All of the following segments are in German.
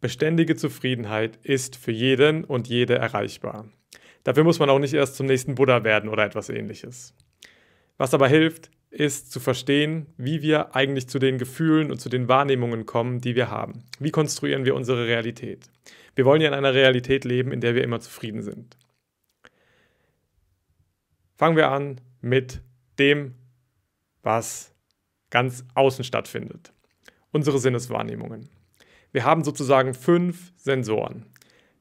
beständige Zufriedenheit ist für jeden und jede erreichbar. Dafür muss man auch nicht erst zum nächsten Buddha werden oder etwas ähnliches. Was aber hilft, ist zu verstehen, wie wir eigentlich zu den Gefühlen und zu den Wahrnehmungen kommen, die wir haben. Wie konstruieren wir unsere Realität? Wir wollen ja in einer Realität leben, in der wir immer zufrieden sind. Fangen wir an mit dem, was ganz außen stattfindet. Unsere Sinneswahrnehmungen. Wir haben sozusagen fünf Sensoren.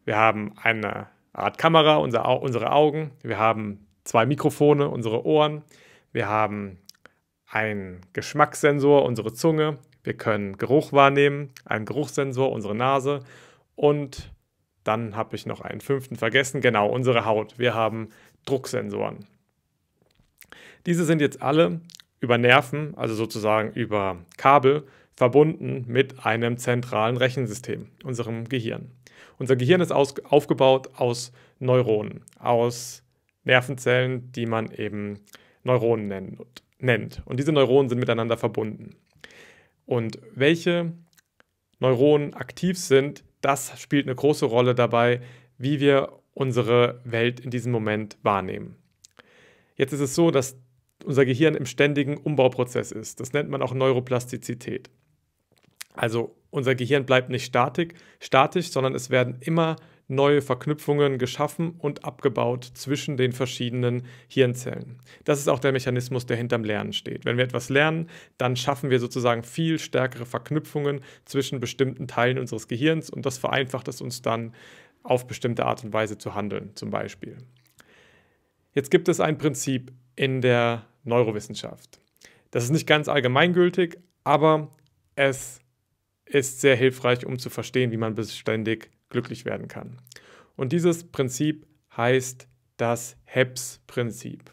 Wir haben eine Art Kamera, unser, unsere Augen. Wir haben zwei Mikrofone, unsere Ohren. Wir haben einen Geschmackssensor, unsere Zunge. Wir können Geruch wahrnehmen, einen Geruchssensor, unsere Nase. Und dann habe ich noch einen fünften vergessen, genau, unsere Haut. Wir haben Drucksensoren. Diese sind jetzt alle über Nerven, also sozusagen über Kabel, verbunden mit einem zentralen Rechensystem, unserem Gehirn. Unser Gehirn ist aus, aufgebaut aus Neuronen, aus Nervenzellen, die man eben Neuronen nennt, nennt. Und diese Neuronen sind miteinander verbunden. Und welche Neuronen aktiv sind, das spielt eine große Rolle dabei, wie wir unsere Welt in diesem Moment wahrnehmen. Jetzt ist es so, dass unser Gehirn im ständigen Umbauprozess ist. Das nennt man auch Neuroplastizität. Also unser Gehirn bleibt nicht statik, statisch, sondern es werden immer neue Verknüpfungen geschaffen und abgebaut zwischen den verschiedenen Hirnzellen. Das ist auch der Mechanismus, der hinterm Lernen steht. Wenn wir etwas lernen, dann schaffen wir sozusagen viel stärkere Verknüpfungen zwischen bestimmten Teilen unseres Gehirns und das vereinfacht es uns dann auf bestimmte Art und Weise zu handeln, zum Beispiel. Jetzt gibt es ein Prinzip in der Neurowissenschaft. Das ist nicht ganz allgemeingültig, aber es ist sehr hilfreich, um zu verstehen, wie man beständig glücklich werden kann. Und dieses Prinzip heißt das HEPS-Prinzip.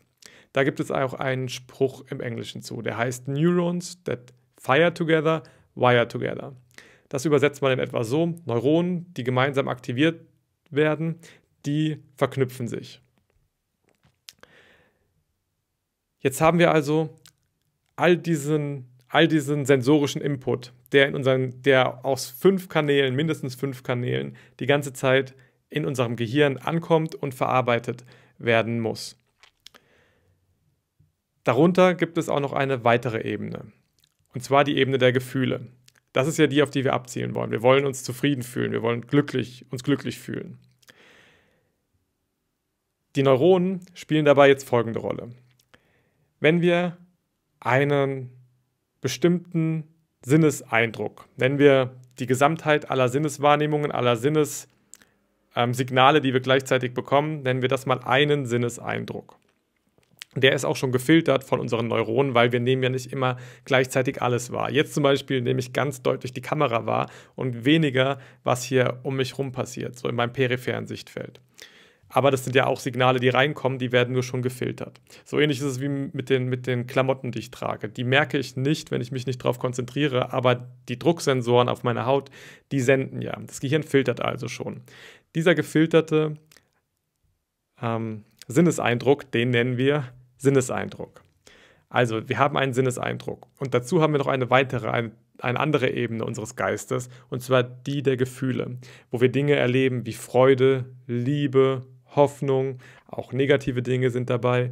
Da gibt es auch einen Spruch im Englischen zu, der heißt Neurons that fire together, wire together. Das übersetzt man in etwa so, Neuronen, die gemeinsam aktiviert werden, die verknüpfen sich. Jetzt haben wir also all diesen, all diesen sensorischen Input, der, in unseren, der aus fünf Kanälen, mindestens fünf Kanälen, die ganze Zeit in unserem Gehirn ankommt und verarbeitet werden muss. Darunter gibt es auch noch eine weitere Ebene. Und zwar die Ebene der Gefühle. Das ist ja die, auf die wir abzielen wollen. Wir wollen uns zufrieden fühlen, wir wollen glücklich, uns glücklich fühlen. Die Neuronen spielen dabei jetzt folgende Rolle. Wenn wir einen bestimmten Sinneseindruck. Nennen wir die Gesamtheit aller Sinneswahrnehmungen, aller Sinnessignale, ähm, die wir gleichzeitig bekommen, nennen wir das mal einen Sinneseindruck. Der ist auch schon gefiltert von unseren Neuronen, weil wir nehmen ja nicht immer gleichzeitig alles wahr. Jetzt zum Beispiel nehme ich ganz deutlich die Kamera wahr und weniger, was hier um mich herum passiert, so in meinem peripheren Sichtfeld. Aber das sind ja auch Signale, die reinkommen, die werden nur schon gefiltert. So ähnlich ist es wie mit den, mit den Klamotten, die ich trage. Die merke ich nicht, wenn ich mich nicht darauf konzentriere, aber die Drucksensoren auf meiner Haut, die senden ja. Das Gehirn filtert also schon. Dieser gefilterte ähm, Sinneseindruck, den nennen wir Sinneseindruck. Also wir haben einen Sinneseindruck und dazu haben wir noch eine weitere, eine, eine andere Ebene unseres Geistes und zwar die der Gefühle, wo wir Dinge erleben wie Freude, Liebe, Hoffnung, auch negative Dinge sind dabei.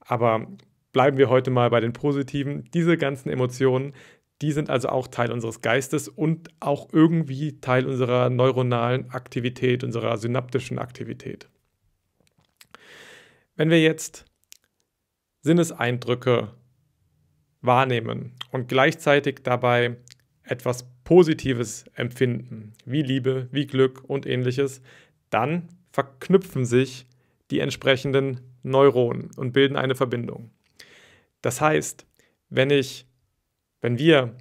Aber bleiben wir heute mal bei den positiven. Diese ganzen Emotionen, die sind also auch Teil unseres Geistes und auch irgendwie Teil unserer neuronalen Aktivität, unserer synaptischen Aktivität. Wenn wir jetzt Sinneseindrücke wahrnehmen und gleichzeitig dabei etwas Positives empfinden, wie Liebe, wie Glück und ähnliches, dann verknüpfen sich die entsprechenden Neuronen und bilden eine Verbindung. Das heißt, wenn ich, wenn wir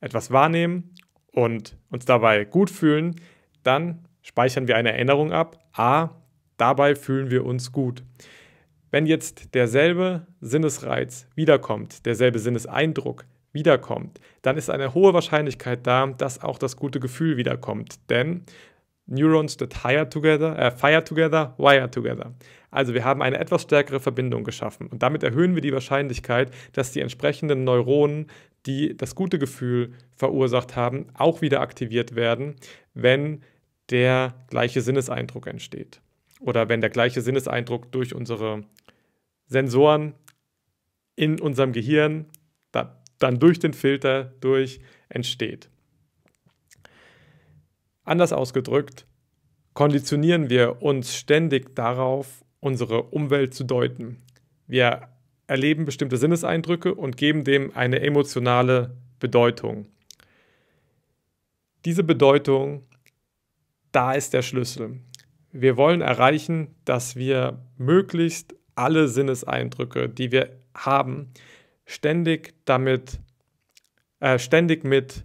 etwas wahrnehmen und uns dabei gut fühlen, dann speichern wir eine Erinnerung ab. A, dabei fühlen wir uns gut. Wenn jetzt derselbe Sinnesreiz wiederkommt, derselbe Sinneseindruck wiederkommt, dann ist eine hohe Wahrscheinlichkeit da, dass auch das gute Gefühl wiederkommt. Denn Neurons that hire together, äh, fire together, wire together. Also wir haben eine etwas stärkere Verbindung geschaffen und damit erhöhen wir die Wahrscheinlichkeit, dass die entsprechenden Neuronen, die das gute Gefühl verursacht haben, auch wieder aktiviert werden, wenn der gleiche Sinneseindruck entsteht. Oder wenn der gleiche Sinneseindruck durch unsere Sensoren in unserem Gehirn dann durch den Filter durch entsteht. Anders ausgedrückt, konditionieren wir uns ständig darauf, unsere Umwelt zu deuten. Wir erleben bestimmte Sinneseindrücke und geben dem eine emotionale Bedeutung. Diese Bedeutung, da ist der Schlüssel. Wir wollen erreichen, dass wir möglichst alle Sinneseindrücke, die wir haben, ständig damit, äh, ständig mit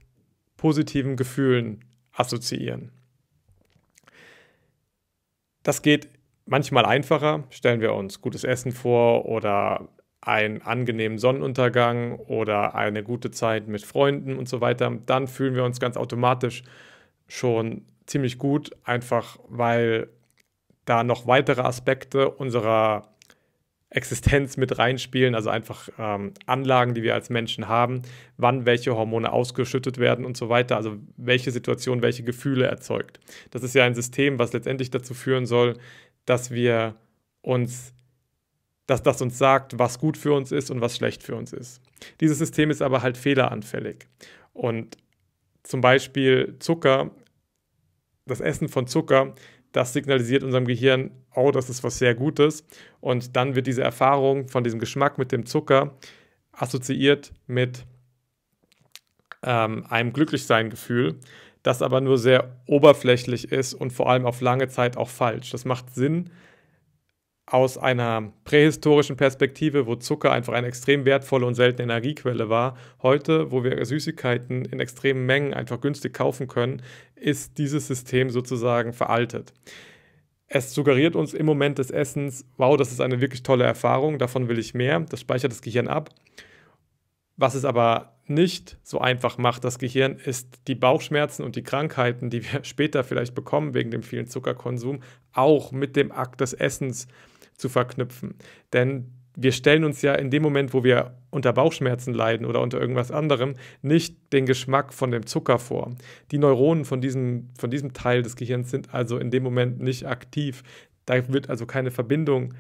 positiven Gefühlen assoziieren. Das geht manchmal einfacher. Stellen wir uns gutes Essen vor oder einen angenehmen Sonnenuntergang oder eine gute Zeit mit Freunden und so weiter, dann fühlen wir uns ganz automatisch schon ziemlich gut, einfach weil da noch weitere Aspekte unserer Existenz mit reinspielen, also einfach ähm, Anlagen, die wir als Menschen haben, wann welche Hormone ausgeschüttet werden und so weiter, also welche Situation welche Gefühle erzeugt. Das ist ja ein System, was letztendlich dazu führen soll, dass wir uns, dass das uns sagt, was gut für uns ist und was schlecht für uns ist. Dieses System ist aber halt fehleranfällig. Und zum Beispiel Zucker, das Essen von Zucker das signalisiert unserem Gehirn, oh, das ist was sehr Gutes. Und dann wird diese Erfahrung von diesem Geschmack mit dem Zucker assoziiert mit ähm, einem Glücklichsein-Gefühl, das aber nur sehr oberflächlich ist und vor allem auf lange Zeit auch falsch. Das macht Sinn, aus einer prähistorischen Perspektive, wo Zucker einfach eine extrem wertvolle und seltene Energiequelle war. Heute, wo wir Süßigkeiten in extremen Mengen einfach günstig kaufen können, ist dieses System sozusagen veraltet. Es suggeriert uns im Moment des Essens, wow, das ist eine wirklich tolle Erfahrung, davon will ich mehr. Das speichert das Gehirn ab. Was es aber nicht so einfach macht, das Gehirn, ist die Bauchschmerzen und die Krankheiten, die wir später vielleicht bekommen wegen dem vielen Zuckerkonsum, auch mit dem Akt des Essens zu verknüpfen. Denn wir stellen uns ja in dem Moment, wo wir unter Bauchschmerzen leiden oder unter irgendwas anderem, nicht den Geschmack von dem Zucker vor. Die Neuronen von diesem, von diesem Teil des Gehirns sind also in dem Moment nicht aktiv. Da wird also keine Verbindung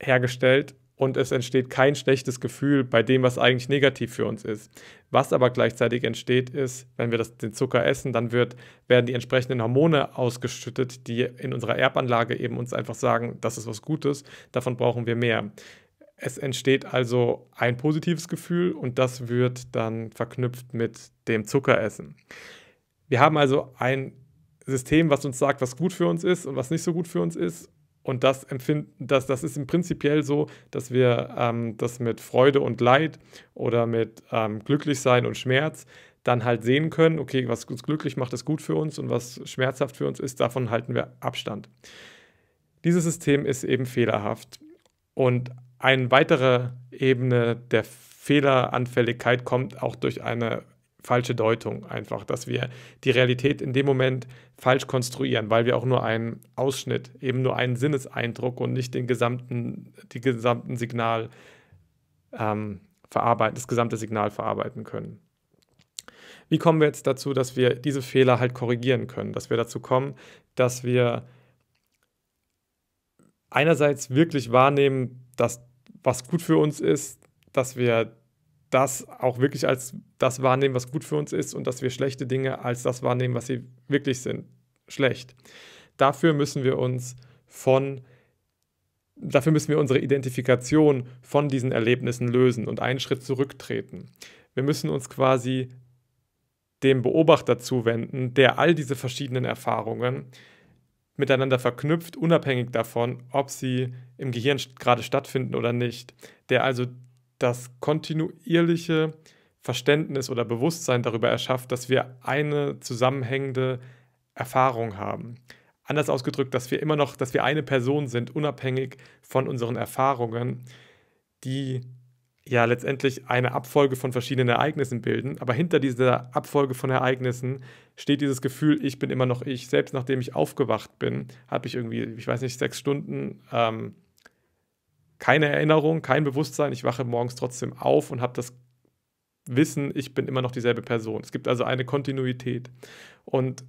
hergestellt und es entsteht kein schlechtes Gefühl bei dem, was eigentlich negativ für uns ist. Was aber gleichzeitig entsteht, ist, wenn wir das, den Zucker essen, dann wird, werden die entsprechenden Hormone ausgeschüttet, die in unserer Erbanlage eben uns einfach sagen, das ist was Gutes, davon brauchen wir mehr. Es entsteht also ein positives Gefühl und das wird dann verknüpft mit dem Zuckeressen. Wir haben also ein System, was uns sagt, was gut für uns ist und was nicht so gut für uns ist und das empfinden, das, das ist im Prinzipiell so, dass wir ähm, das mit Freude und Leid oder mit ähm, Glücklichsein und Schmerz dann halt sehen können, okay, was uns glücklich macht, ist gut für uns und was schmerzhaft für uns ist, davon halten wir Abstand. Dieses System ist eben fehlerhaft. Und eine weitere Ebene der Fehleranfälligkeit kommt auch durch eine falsche Deutung einfach, dass wir die Realität in dem Moment falsch konstruieren, weil wir auch nur einen Ausschnitt, eben nur einen Sinneseindruck und nicht den gesamten, die gesamten Signal ähm, verarbeiten, das gesamte Signal verarbeiten können. Wie kommen wir jetzt dazu, dass wir diese Fehler halt korrigieren können, dass wir dazu kommen, dass wir einerseits wirklich wahrnehmen, dass was gut für uns ist, dass wir das auch wirklich als das wahrnehmen, was gut für uns ist und dass wir schlechte Dinge als das wahrnehmen, was sie wirklich sind, schlecht. Dafür müssen wir uns von dafür müssen wir unsere Identifikation von diesen Erlebnissen lösen und einen Schritt zurücktreten. Wir müssen uns quasi dem Beobachter zuwenden, der all diese verschiedenen Erfahrungen miteinander verknüpft, unabhängig davon, ob sie im Gehirn gerade stattfinden oder nicht, der also das kontinuierliche Verständnis oder Bewusstsein darüber erschafft, dass wir eine zusammenhängende Erfahrung haben. Anders ausgedrückt, dass wir immer noch, dass wir eine Person sind, unabhängig von unseren Erfahrungen, die ja letztendlich eine Abfolge von verschiedenen Ereignissen bilden, aber hinter dieser Abfolge von Ereignissen steht dieses Gefühl, ich bin immer noch ich. Selbst nachdem ich aufgewacht bin, habe ich irgendwie, ich weiß nicht, sechs Stunden ähm, keine Erinnerung, kein Bewusstsein. Ich wache morgens trotzdem auf und habe das Wissen, ich bin immer noch dieselbe Person. Es gibt also eine Kontinuität. Und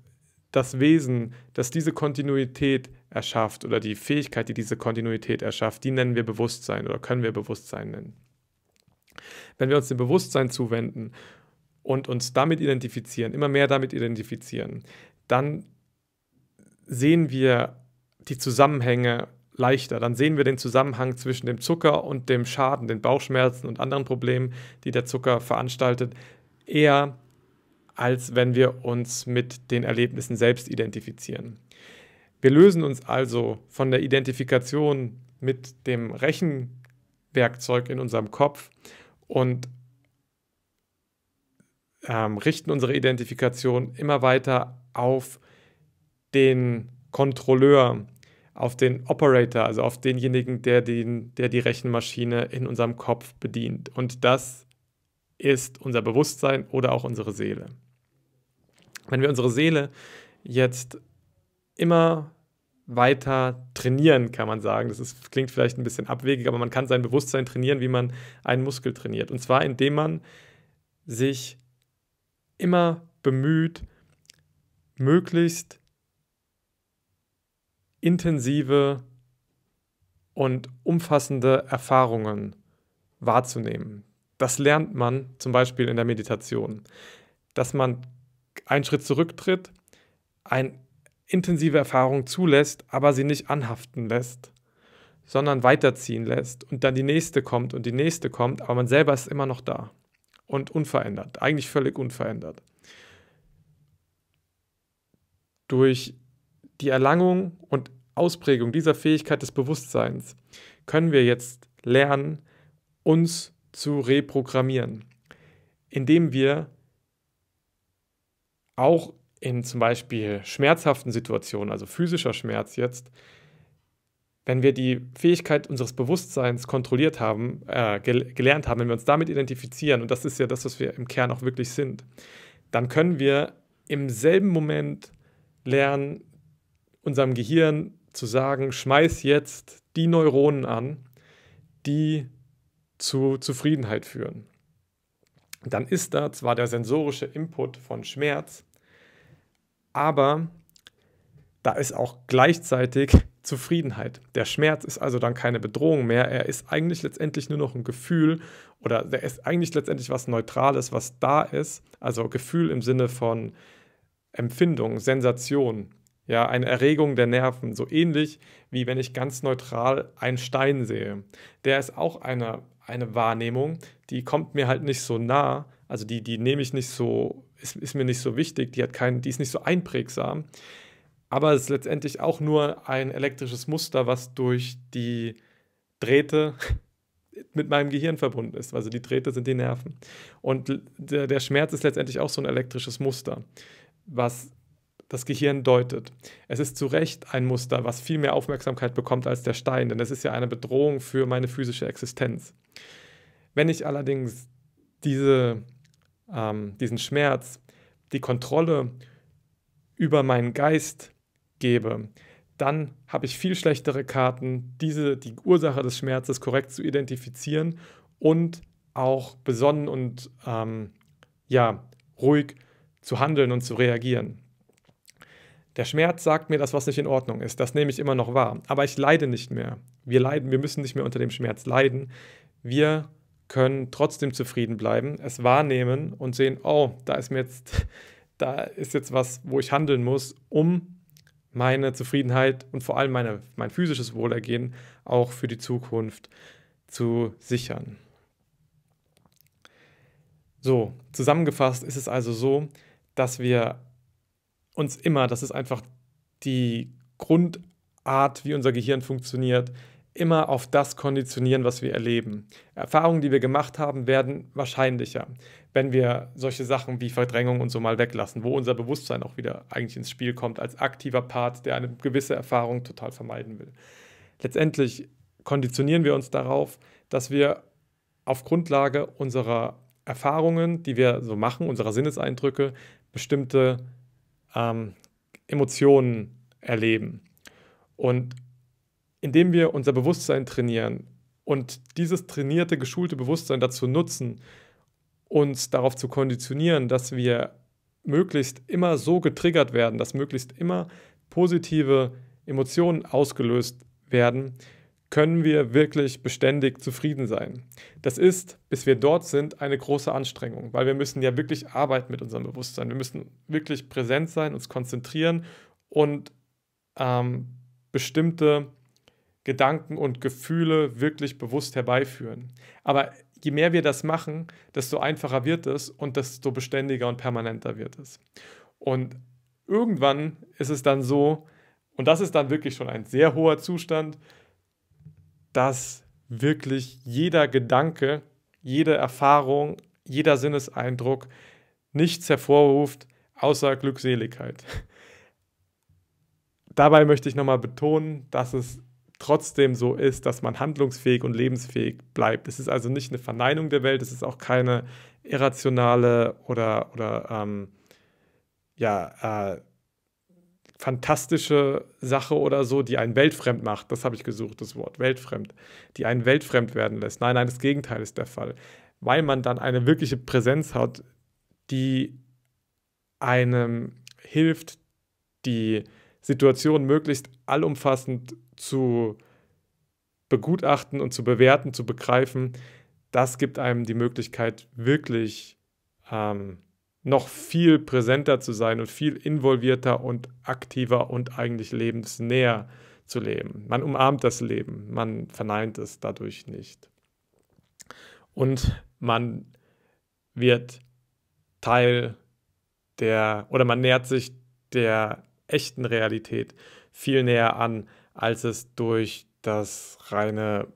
das Wesen, das diese Kontinuität erschafft oder die Fähigkeit, die diese Kontinuität erschafft, die nennen wir Bewusstsein oder können wir Bewusstsein nennen. Wenn wir uns dem Bewusstsein zuwenden und uns damit identifizieren, immer mehr damit identifizieren, dann sehen wir die Zusammenhänge leichter. Dann sehen wir den Zusammenhang zwischen dem Zucker und dem Schaden, den Bauchschmerzen und anderen Problemen, die der Zucker veranstaltet, eher als wenn wir uns mit den Erlebnissen selbst identifizieren. Wir lösen uns also von der Identifikation mit dem Rechenwerkzeug in unserem Kopf und ähm, richten unsere Identifikation immer weiter auf den Kontrolleur, auf den Operator, also auf denjenigen, der, den, der die Rechenmaschine in unserem Kopf bedient. Und das ist unser Bewusstsein oder auch unsere Seele. Wenn wir unsere Seele jetzt immer weiter trainieren, kann man sagen. Das ist, klingt vielleicht ein bisschen abwegig, aber man kann sein Bewusstsein trainieren, wie man einen Muskel trainiert. Und zwar, indem man sich immer bemüht, möglichst intensive und umfassende Erfahrungen wahrzunehmen. Das lernt man zum Beispiel in der Meditation, dass man einen Schritt zurücktritt, eine intensive Erfahrung zulässt, aber sie nicht anhaften lässt, sondern weiterziehen lässt und dann die nächste kommt und die nächste kommt, aber man selber ist immer noch da und unverändert, eigentlich völlig unverändert. Durch die Erlangung und Ausprägung dieser Fähigkeit des Bewusstseins können wir jetzt lernen, uns zu reprogrammieren, indem wir auch in zum Beispiel schmerzhaften Situationen, also physischer Schmerz jetzt, wenn wir die Fähigkeit unseres Bewusstseins kontrolliert haben, äh, gel gelernt haben, wenn wir uns damit identifizieren, und das ist ja das, was wir im Kern auch wirklich sind, dann können wir im selben Moment lernen, unserem Gehirn zu sagen, schmeiß jetzt die Neuronen an, die zu Zufriedenheit führen. Dann ist da zwar der sensorische Input von Schmerz, aber da ist auch gleichzeitig Zufriedenheit. Der Schmerz ist also dann keine Bedrohung mehr, er ist eigentlich letztendlich nur noch ein Gefühl oder der ist eigentlich letztendlich was Neutrales, was da ist, also Gefühl im Sinne von Empfindung, Sensation, ja, eine Erregung der Nerven, so ähnlich wie wenn ich ganz neutral einen Stein sehe. Der ist auch eine, eine Wahrnehmung, die kommt mir halt nicht so nah, also die, die nehme ich nicht so, ist, ist mir nicht so wichtig, die, hat kein, die ist nicht so einprägsam, aber es ist letztendlich auch nur ein elektrisches Muster, was durch die Drähte mit meinem Gehirn verbunden ist. Also die Drähte sind die Nerven. Und der, der Schmerz ist letztendlich auch so ein elektrisches Muster, was das Gehirn deutet. Es ist zu Recht ein Muster, was viel mehr Aufmerksamkeit bekommt als der Stein, denn es ist ja eine Bedrohung für meine physische Existenz. Wenn ich allerdings diese, ähm, diesen Schmerz, die Kontrolle über meinen Geist gebe, dann habe ich viel schlechtere Karten, diese, die Ursache des Schmerzes korrekt zu identifizieren und auch besonnen und ähm, ja, ruhig zu handeln und zu reagieren. Der Schmerz sagt mir, dass was nicht in Ordnung ist. Das nehme ich immer noch wahr. Aber ich leide nicht mehr. Wir leiden, wir müssen nicht mehr unter dem Schmerz leiden. Wir können trotzdem zufrieden bleiben, es wahrnehmen und sehen, oh, da ist mir jetzt, da ist jetzt was, wo ich handeln muss, um meine Zufriedenheit und vor allem meine, mein physisches Wohlergehen auch für die Zukunft zu sichern. So, zusammengefasst ist es also so, dass wir uns immer, das ist einfach die Grundart, wie unser Gehirn funktioniert, immer auf das konditionieren, was wir erleben. Erfahrungen, die wir gemacht haben, werden wahrscheinlicher, wenn wir solche Sachen wie Verdrängung und so mal weglassen, wo unser Bewusstsein auch wieder eigentlich ins Spiel kommt als aktiver Part, der eine gewisse Erfahrung total vermeiden will. Letztendlich konditionieren wir uns darauf, dass wir auf Grundlage unserer Erfahrungen, die wir so machen, unserer Sinneseindrücke, bestimmte ähm, Emotionen erleben. Und indem wir unser Bewusstsein trainieren und dieses trainierte, geschulte Bewusstsein dazu nutzen, uns darauf zu konditionieren, dass wir möglichst immer so getriggert werden, dass möglichst immer positive Emotionen ausgelöst werden, können wir wirklich beständig zufrieden sein. Das ist, bis wir dort sind, eine große Anstrengung, weil wir müssen ja wirklich arbeiten mit unserem Bewusstsein. Wir müssen wirklich präsent sein, uns konzentrieren und ähm, bestimmte Gedanken und Gefühle wirklich bewusst herbeiführen. Aber je mehr wir das machen, desto einfacher wird es und desto beständiger und permanenter wird es. Und irgendwann ist es dann so, und das ist dann wirklich schon ein sehr hoher Zustand, dass wirklich jeder Gedanke, jede Erfahrung, jeder Sinneseindruck nichts hervorruft außer Glückseligkeit. Dabei möchte ich nochmal betonen, dass es trotzdem so ist, dass man handlungsfähig und lebensfähig bleibt. Es ist also nicht eine Verneinung der Welt, es ist auch keine irrationale oder, oder ähm, ja, äh, fantastische Sache oder so, die einen weltfremd macht. Das habe ich gesucht, das Wort, weltfremd. Die einen weltfremd werden lässt. Nein, nein, das Gegenteil ist der Fall. Weil man dann eine wirkliche Präsenz hat, die einem hilft, die Situation möglichst allumfassend zu begutachten und zu bewerten, zu begreifen. Das gibt einem die Möglichkeit, wirklich ähm, noch viel präsenter zu sein und viel involvierter und aktiver und eigentlich lebensnäher zu leben. Man umarmt das Leben, man verneint es dadurch nicht. Und man wird Teil der, oder man nähert sich der echten Realität viel näher an, als es durch das reine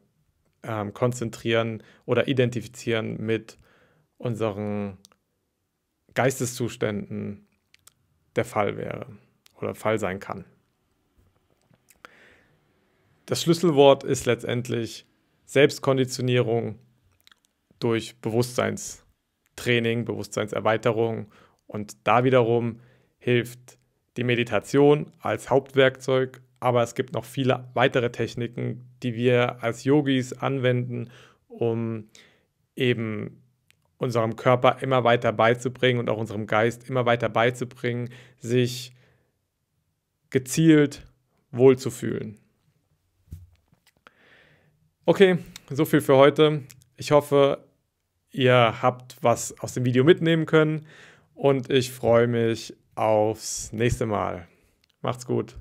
ähm, Konzentrieren oder Identifizieren mit unseren Geisteszuständen der Fall wäre oder Fall sein kann. Das Schlüsselwort ist letztendlich Selbstkonditionierung durch Bewusstseinstraining, Bewusstseinserweiterung und da wiederum hilft die Meditation als Hauptwerkzeug, aber es gibt noch viele weitere Techniken, die wir als Yogis anwenden, um eben unserem Körper immer weiter beizubringen und auch unserem Geist immer weiter beizubringen, sich gezielt wohlzufühlen. Okay, so viel für heute. Ich hoffe, ihr habt was aus dem Video mitnehmen können und ich freue mich aufs nächste Mal. Macht's gut.